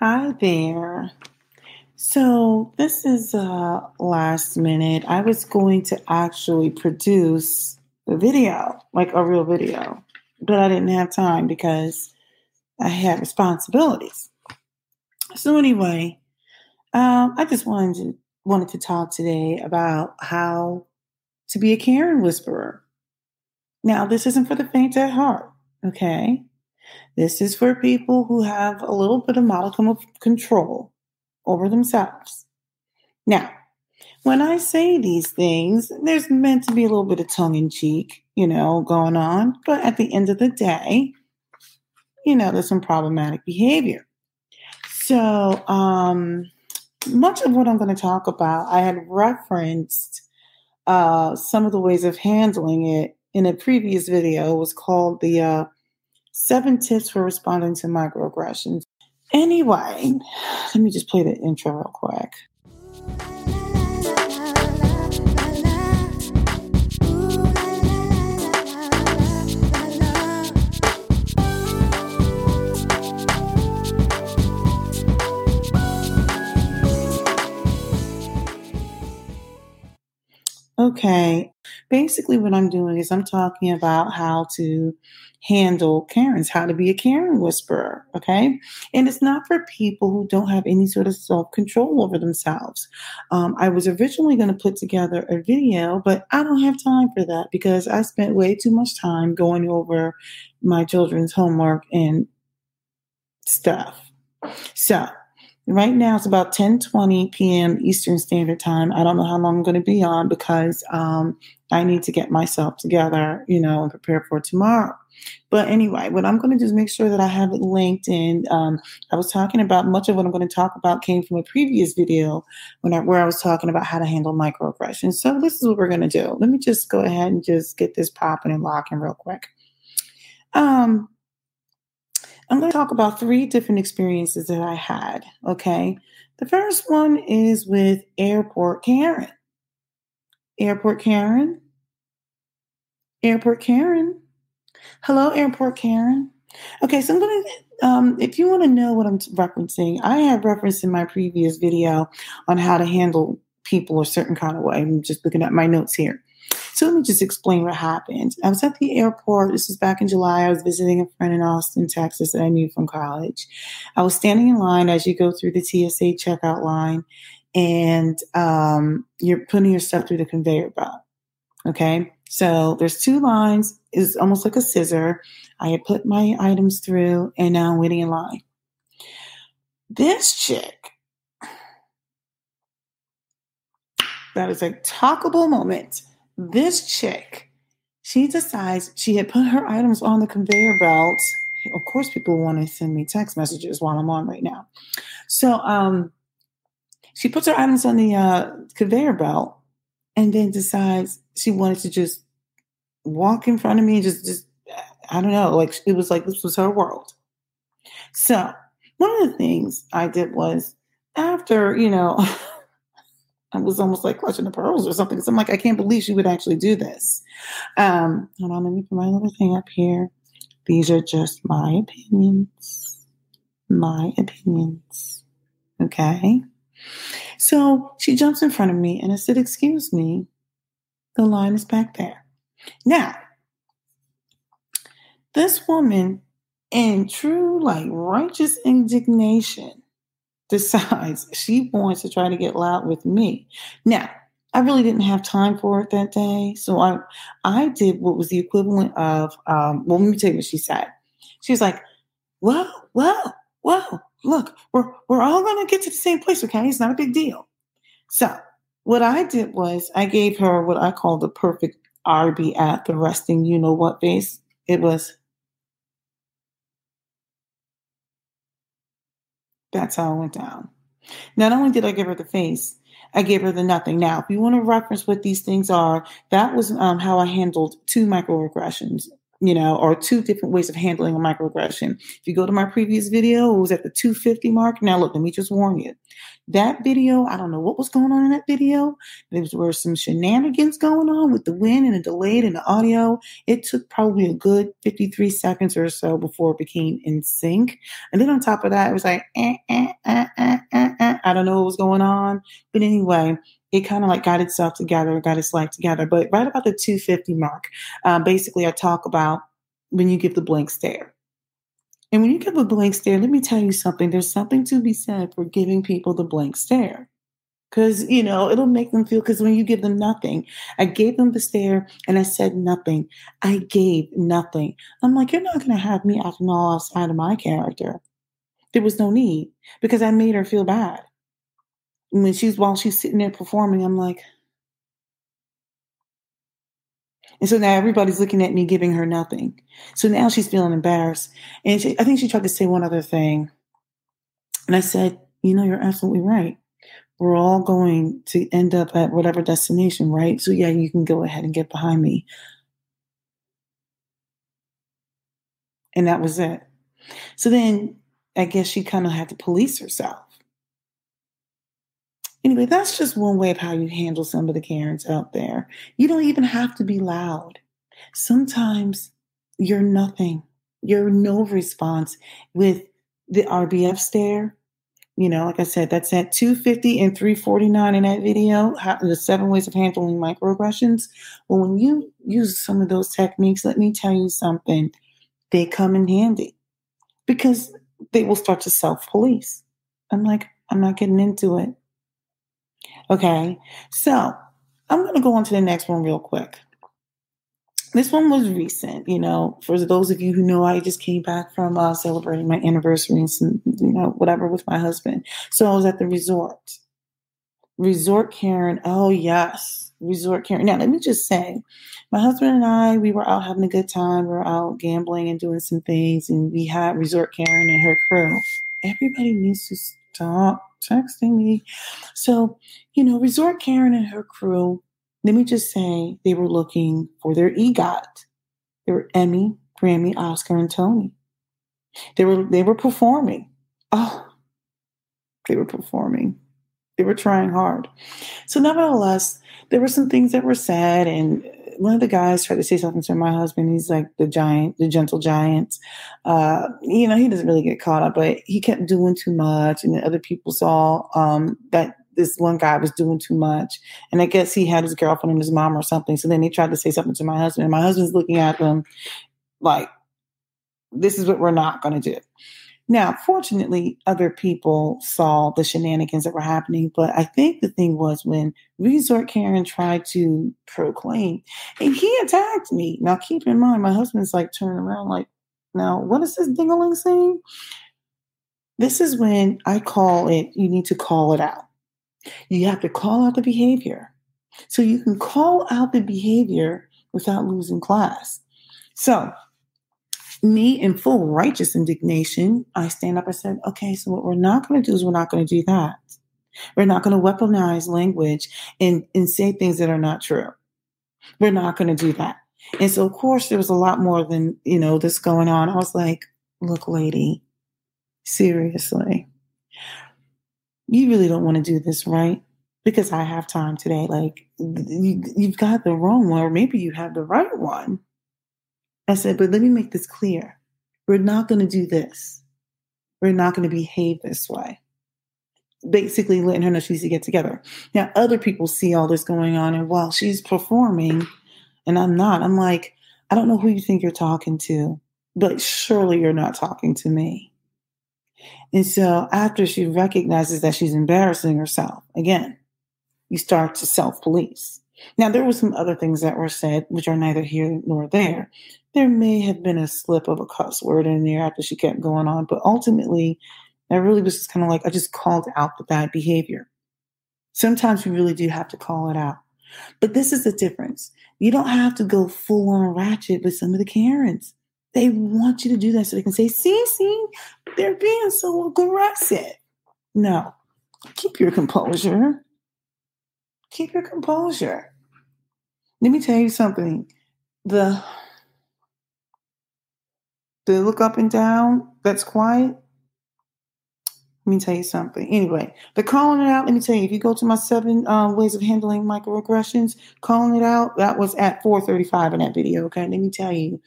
Hi there. So, this is uh, last minute. I was going to actually produce a video, like a real video, but I didn't have time because I had responsibilities. So, anyway, um, I just wanted to wanted to talk today about how to be a Karen whisperer. Now, this isn't for the faint at heart, okay? This is for people who have a little bit of modicum of control over themselves. Now, when I say these things, there's meant to be a little bit of tongue in cheek, you know, going on. But at the end of the day, you know, there's some problematic behavior. So, um, much of what I'm going to talk about, I had referenced uh, some of the ways of handling it in a previous video. It was called the uh, Seven Tips for Responding to Microaggressions. Anyway, let me just play the intro real quick. Okay. Basically, what I'm doing is I'm talking about how to handle Karens, how to be a Karen whisperer. Okay. And it's not for people who don't have any sort of self control over themselves. Um, I was originally going to put together a video, but I don't have time for that because I spent way too much time going over my children's homework and stuff. So, Right now it's about 10 20 p.m. Eastern Standard Time. I don't know how long I'm going to be on because um, I need to get myself together, you know, and prepare for tomorrow. But anyway, what I'm going to do is make sure that I have it linked. And um, I was talking about much of what I'm going to talk about came from a previous video when I, where I was talking about how to handle microaggressions. So this is what we're going to do. Let me just go ahead and just get this popping and locking real quick. Um, I'm going to talk about three different experiences that I had. Okay. The first one is with Airport Karen. Airport Karen. Airport Karen. Hello, Airport Karen. Okay, so I'm going to, um, if you want to know what I'm referencing, I have referenced in my previous video on how to handle people a certain kind of way. I'm just looking at my notes here. So let me just explain what happened. I was at the airport. This was back in July. I was visiting a friend in Austin, Texas that I knew from college. I was standing in line as you go through the TSA checkout line, and um, you're putting your stuff through the conveyor belt. Okay. So there's two lines. It's almost like a scissor. I had put my items through, and now I'm waiting in line. This chick, that is a talkable moment this chick, she decides she had put her items on the conveyor belt. Of course, people want to send me text messages while I'm on right now. So um, she puts her items on the uh, conveyor belt and then decides she wanted to just walk in front of me and just, just, I don't know, like it was like this was her world. So one of the things I did was after, you know, I was almost like clutching the pearls or something. So I'm like, I can't believe she would actually do this. Um, hold on, let me put my little thing up here. These are just my opinions. My opinions. Okay. So she jumps in front of me and I said, Excuse me, the line is back there. Now, this woman, in true, like righteous indignation, decides she wants to try to get loud with me. Now, I really didn't have time for it that day, so I I did what was the equivalent of um, well, let me tell you what she said. She was like, "Whoa, whoa, whoa! Look, we're we're all gonna get to the same place, okay? It's not a big deal." So what I did was I gave her what I call the perfect RB at the resting, you know what face. It was That's how it went down. Not only did I give her the face, I gave her the nothing. Now, if you want to reference what these things are, that was um, how I handled two microaggressions you know, or two different ways of handling a microaggression. If you go to my previous video, it was at the 250 mark. Now, look, let me just warn you. That video, I don't know what was going on in that video. There were some shenanigans going on with the wind and the delayed and the audio. It took probably a good 53 seconds or so before it became in sync. And then on top of that, it was like, eh, eh, eh, eh, eh, eh. I don't know what was going on. But anyway, it kind of like got itself together, got its life together. But right about the 250 mark, um, basically, I talk about when you give the blank stare. And when you give a blank stare, let me tell you something. There's something to be said for giving people the blank stare. Because, you know, it'll make them feel, because when you give them nothing, I gave them the stare and I said nothing. I gave nothing. I'm like, you're not going to have me acting all outside of my character. There was no need because I made her feel bad when she's while she's sitting there performing, I'm like, and so now everybody's looking at me giving her nothing. So now she's feeling embarrassed. And she, I think she tried to say one other thing. And I said, You know, you're absolutely right. We're all going to end up at whatever destination, right? So yeah, you can go ahead and get behind me. And that was it. So then I guess she kind of had to police herself. Anyway, that's just one way of how you handle some of the Karens out there. You don't even have to be loud. Sometimes you're nothing. You're no response with the RBF stare. You know, like I said, that's at 250 and 349 in that video, how, the seven ways of handling microaggressions. Well, when you use some of those techniques, let me tell you something, they come in handy because they will start to self police. I'm like, I'm not getting into it. Okay, so I'm going to go on to the next one real quick. This one was recent, you know, for those of you who know, I just came back from uh, celebrating my anniversary and some, you know, whatever with my husband. So I was at the resort. Resort Karen, oh yes, Resort Karen. Now, let me just say, my husband and I, we were out having a good time. We were out gambling and doing some things, and we had Resort Karen and her crew. Everybody needs to stop texting me. So, you know, Resort Karen and her crew, let me just say they were looking for their EGOT. They were Emmy, Grammy, Oscar, and Tony. They were they were performing. Oh, they were performing. They were trying hard. So nevertheless, there were some things that were said, and one of the guys tried to say something to my husband. He's like the giant, the gentle giant. Uh, you know, he doesn't really get caught up, but he kept doing too much, and other people saw um, that this one guy was doing too much. And I guess he had his girlfriend and his mom or something. So then they tried to say something to my husband, and my husband's looking at them like, "This is what we're not going to do." Now, fortunately, other people saw the shenanigans that were happening, but I think the thing was when Resort Karen tried to proclaim, and he attacked me. Now, keep in mind, my husband's like turning around, like, now, what is this dingaling saying? This is when I call it, you need to call it out. You have to call out the behavior. So you can call out the behavior without losing class. So me in full righteous indignation, I stand up and said, okay, so what we're not going to do is we're not going to do that. We're not going to weaponize language and, and say things that are not true. We're not going to do that. And so, of course, there was a lot more than, you know, this going on. I was like, look, lady, seriously, you really don't want to do this, right? Because I have time today. Like, you, you've got the wrong one, or maybe you have the right one. I said, but let me make this clear. We're not going to do this. We're not going to behave this way. Basically, letting her know she needs to get together. Now, other people see all this going on, and while she's performing, and I'm not, I'm like, I don't know who you think you're talking to, but surely you're not talking to me. And so, after she recognizes that she's embarrassing herself, again, you start to self police. Now, there were some other things that were said, which are neither here nor there. There may have been a slip of a cuss word in there after she kept going on, but ultimately, I really was just kind of like, I just called out the bad behavior. Sometimes we really do have to call it out. But this is the difference. You don't have to go full on ratchet with some of the Karens. They want you to do that so they can say, see, see, they're being so aggressive. No, keep your composure. Keep your composure. Let me tell you something. The the look up and down, that's quiet. Let me tell you something. Anyway, the calling it out, let me tell you, if you go to my seven um, ways of handling microaggressions, calling it out, that was at 435 in that video. Okay. Let me tell you,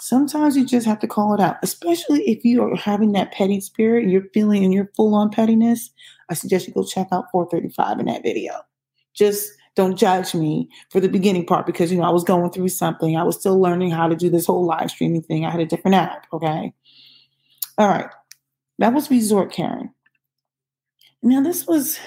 sometimes you just have to call it out, especially if you are having that petty spirit, you're feeling and you're full on pettiness. I suggest you go check out 435 in that video. Just don't judge me for the beginning part because, you know, I was going through something. I was still learning how to do this whole live streaming thing. I had a different app. Okay. All right. That was Resort Karen. Now, this was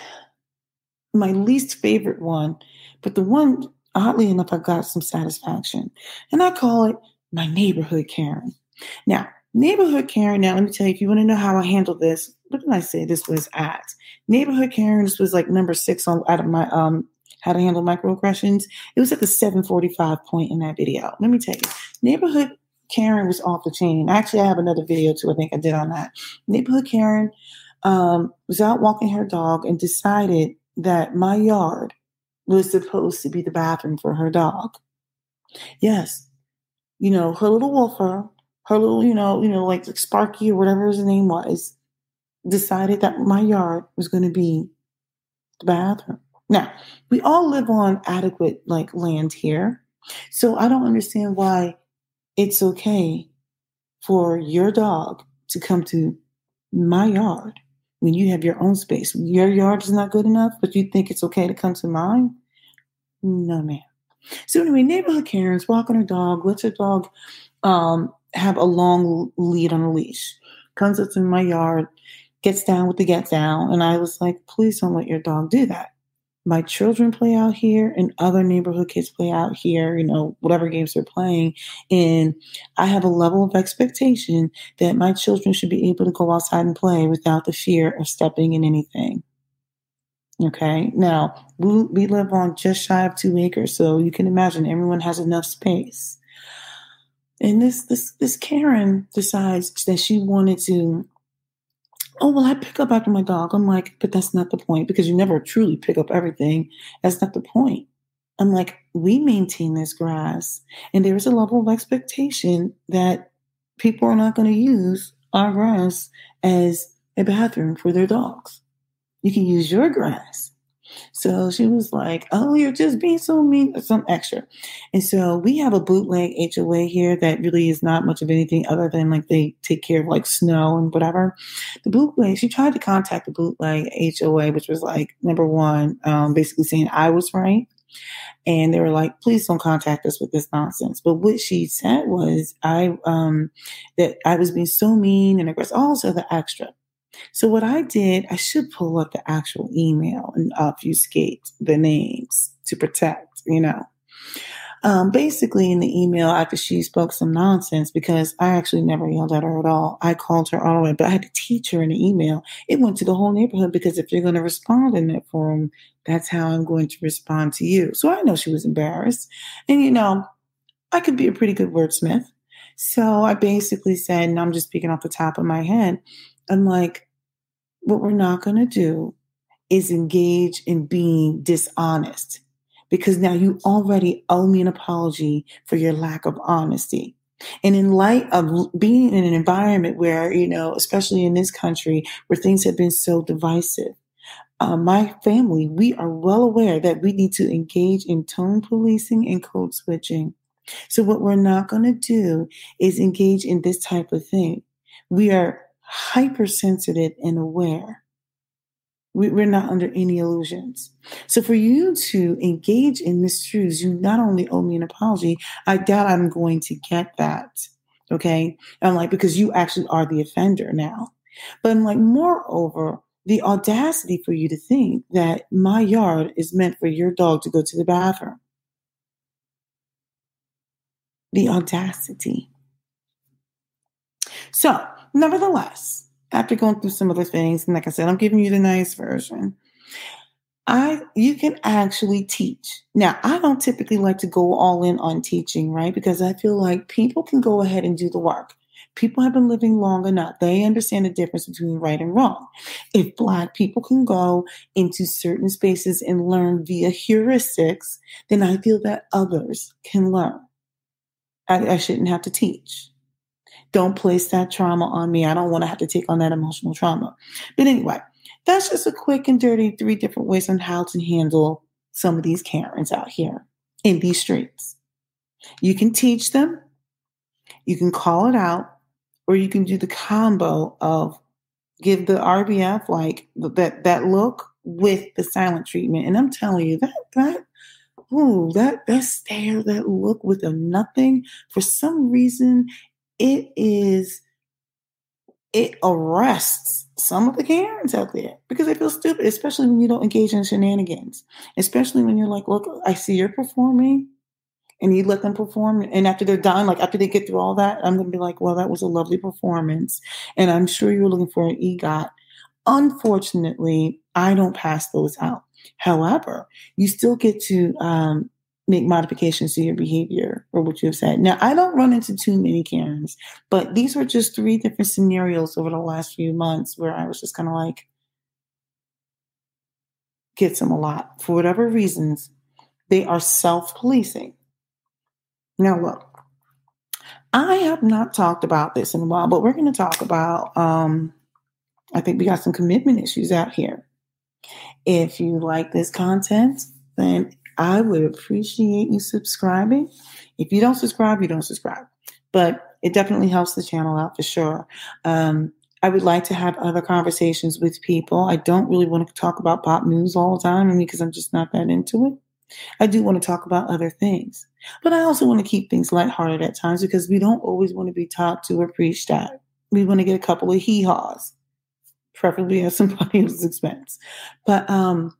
my least favorite one, but the one, oddly enough, I got some satisfaction. And I call it my neighborhood Karen. Now, neighborhood Karen, now let me tell you, if you want to know how I handle this, what did I say this was at? Neighborhood Karen, this was like number six on out of my um how to handle microaggressions. It was at the 745 point in that video. Let me tell you, neighborhood Karen was off the chain. Actually, I have another video too, I think I did on that. Neighborhood Karen um, was out walking her dog and decided that my yard was supposed to be the bathroom for her dog. Yes, you know, her little wolfer, her little, you know, you know, like Sparky or whatever his name was, decided that my yard was going to be the bathroom. Now, we all live on adequate like land here. So I don't understand why it's okay for your dog to come to my yard when you have your own space. Your yard is not good enough, but you think it's okay to come to mine? No, ma'am. So anyway, neighborhood Karen's walking her dog, lets her dog um, have a long lead on a leash. Comes up to my yard, gets down with the get down, and I was like, please don't let your dog do that my children play out here and other neighborhood kids play out here, you know, whatever games they're playing. And I have a level of expectation that my children should be able to go outside and play without the fear of stepping in anything. Okay. Now, we, we live on just shy of two acres, so you can imagine everyone has enough space. And this this this Karen decides that she wanted to oh well i pick up after my dog. I'm like but that's not the point because you never truly pick up everything. That's not the point. I'm like we maintain this grass and there is a level of expectation that people are not going to use our grass as a bathroom for their dogs. You can use your grass so she was like, Oh, you're just being so mean, some extra. And so we have a bootleg HOA here that really is not much of anything other than like they take care of like snow and whatever. The bootleg, she tried to contact the bootleg HOA, which was like number one, um, basically saying I was right. And they were like, please don't contact us with this nonsense. But what she said was I um that I was being so mean and aggressive. Also the extra. So what I did, I should pull up the actual email and obfuscate the names to protect, you know. Um, basically, in the email, after she spoke some nonsense, because I actually never yelled at her at all. I called her all the way, but I had to teach her in the email. It went to the whole neighborhood because if you're going to respond in that forum, that's how I'm going to respond to you. So I know she was embarrassed. And, you know, I could be a pretty good wordsmith. So I basically said, and I'm just speaking off the top of my head, I'm like, what we're not going to do is engage in being dishonest because now you already owe me an apology for your lack of honesty. And in light of being in an environment where, you know, especially in this country where things have been so divisive, uh, my family, we are well aware that we need to engage in tone policing and code switching. So, what we're not going to do is engage in this type of thing. We are hypersensitive and aware. We, we're not under any illusions. So for you to engage in mistruths, you not only owe me an apology, I doubt I'm going to get that. Okay. I'm like, because you actually are the offender now. But I'm like, moreover, the audacity for you to think that my yard is meant for your dog to go to the bathroom. The audacity. So Nevertheless, after going through some other things, and like I said, I'm giving you the nice version. I you can actually teach. Now, I don't typically like to go all in on teaching, right? Because I feel like people can go ahead and do the work. People have been living long enough. They understand the difference between right and wrong. If black people can go into certain spaces and learn via heuristics, then I feel that others can learn. I, I shouldn't have to teach don't place that trauma on me. I don't want to have to take on that emotional trauma. But anyway, that's just a quick and dirty three different ways on how to handle some of these Karens out here in these streets. You can teach them, you can call it out, or you can do the combo of give the RBF like that that look with the silent treatment. And I'm telling you that that ooh, that that stare, that look with a nothing, for some reason, it is it arrests some of the Karens out there because they feel stupid, especially when you don't engage in shenanigans. Especially when you're like, look, I see you're performing and you let them perform. And after they're done, like after they get through all that, I'm going to be like, well, that was a lovely performance. And I'm sure you were looking for an EGOT. Unfortunately, I don't pass those out. However, you still get to um, make modifications to your behavior or what you have said. Now, I don't run into too many Karens, but these were just three different scenarios over the last few months where I was just kind of like, gets them a lot. For whatever reasons, they are self policing. Now, look, I have not talked about this in a while, but we're going to talk about, um, I think we got some commitment issues out here. If you like this content, then I would appreciate you subscribing. If you don't subscribe, you don't subscribe, but it definitely helps the channel out for sure. Um, I would like to have other conversations with people. I don't really want to talk about pop news all the time, because I'm just not that into it. I do want to talk about other things, but I also want to keep things lighthearted at times because we don't always want to be talked to or preached at. We want to get a couple of hee haws, preferably at somebody else's expense. But um,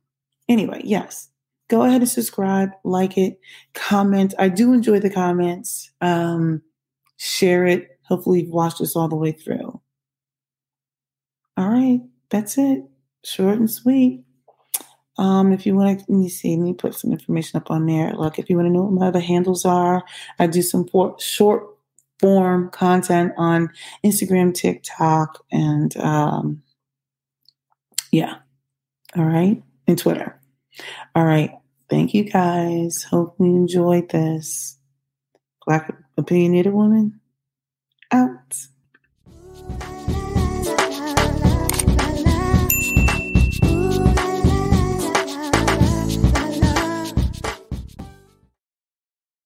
anyway, yes, go ahead and subscribe, like it, comment. I do enjoy the comments. Um, share it. Hopefully, you've watched this all the way through. All right, that's it. Short and sweet. Um, if you want to, let me see, let me put some information up on there. Look, if you want to know what my other handles are, I do some for, short form content on Instagram, TikTok, and um, yeah. All right. And Twitter. All right. Thank you guys. Hope you enjoyed this. Black opinionated woman out.